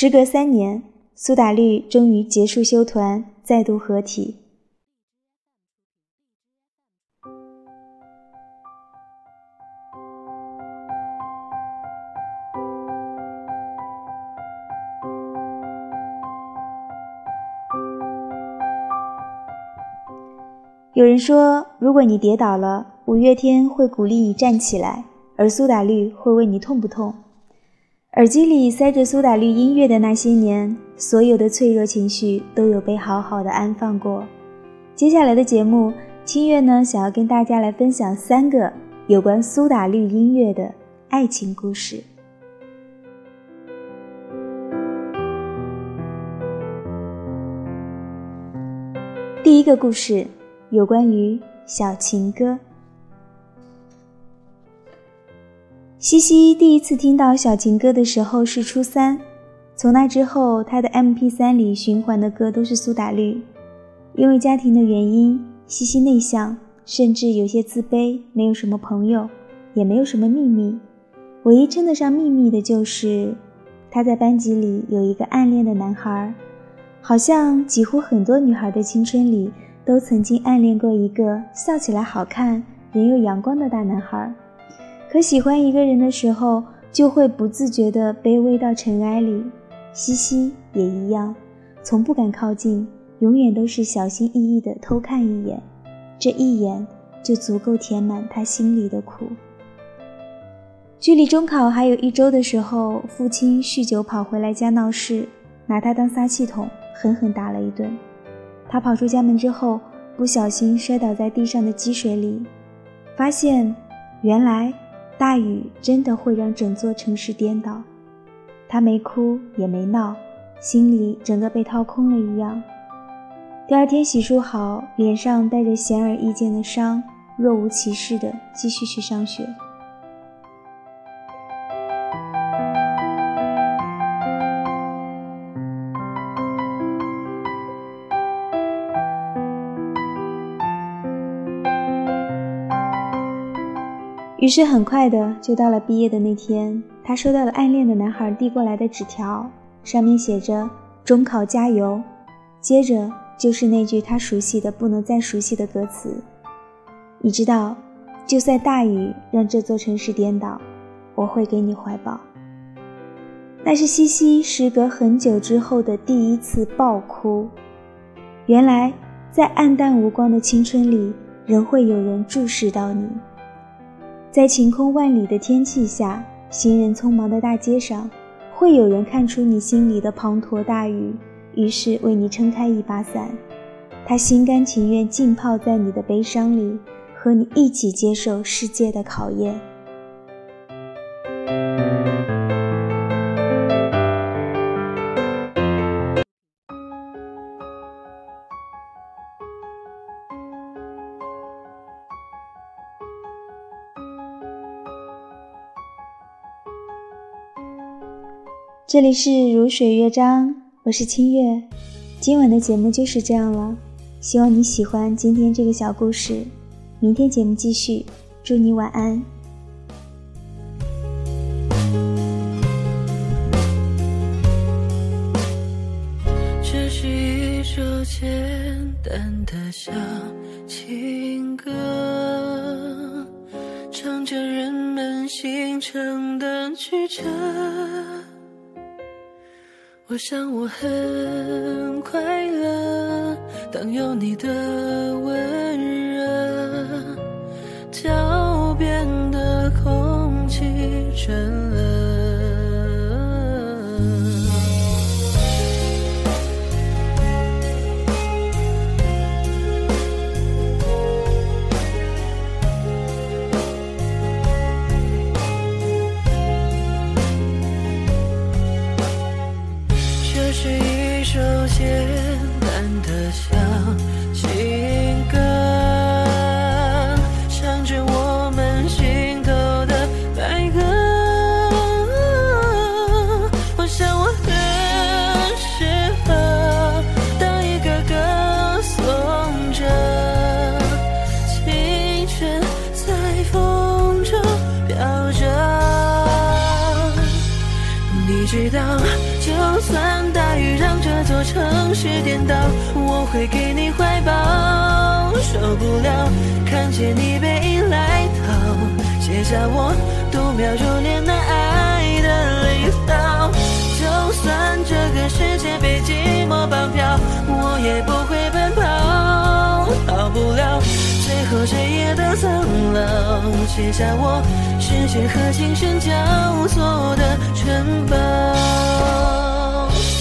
时隔三年，苏打绿终于结束休团，再度合体。有人说，如果你跌倒了，五月天会鼓励你站起来，而苏打绿会问你痛不痛。耳机里塞着苏打绿音乐的那些年，所有的脆弱情绪都有被好好的安放过。接下来的节目，清月呢想要跟大家来分享三个有关苏打绿音乐的爱情故事。第一个故事。有关于小情歌，西西第一次听到小情歌的时候是初三，从那之后，他的 M P 三里循环的歌都是苏打绿。因为家庭的原因，西西内向，甚至有些自卑，没有什么朋友，也没有什么秘密。唯一称得上秘密的就是，他在班级里有一个暗恋的男孩，好像几乎很多女孩的青春里。都曾经暗恋过一个笑起来好看、人又阳光的大男孩，可喜欢一个人的时候，就会不自觉地卑微到尘埃里。西西也一样，从不敢靠近，永远都是小心翼翼地偷看一眼，这一眼就足够填满他心里的苦。距离中考还有一周的时候，父亲酗酒跑回来家闹事，拿他当撒气筒，狠狠打了一顿。他跑出家门之后，不小心摔倒在地上的积水里，发现原来大雨真的会让整座城市颠倒。他没哭也没闹，心里整个被掏空了一样。第二天洗漱好，脸上带着显而易见的伤，若无其事的继续去上学。于是很快的就到了毕业的那天，他收到了暗恋的男孩递过来的纸条，上面写着“中考加油”，接着就是那句他熟悉的不能再熟悉的歌词。你知道，就算大雨让这座城市颠倒，我会给你怀抱。那是西西时隔很久之后的第一次爆哭。原来，在暗淡无光的青春里，仍会有人注视到你。在晴空万里的天气下，行人匆忙的大街上，会有人看出你心里的滂沱大雨，于是为你撑开一把伞。他心甘情愿浸泡在你的悲伤里，和你一起接受世界的考验。这里是如水乐章，我是清月。今晚的节目就是这样了，希望你喜欢今天这个小故事。明天节目继续，祝你晚安。这是一首简单的小情歌，唱着人们心肠的曲折。我想我很快乐，当有你的温首简单的想。知道，就算大雨让这座城市颠倒，我会给你怀抱。受不了，看见你背影来到，写下我度秒如年难挨的离骚。就算这个世界被寂寞绑票，我也不会奔跑。逃不了，最后谁也都苍老，写下我时间和琴声交错。城堡。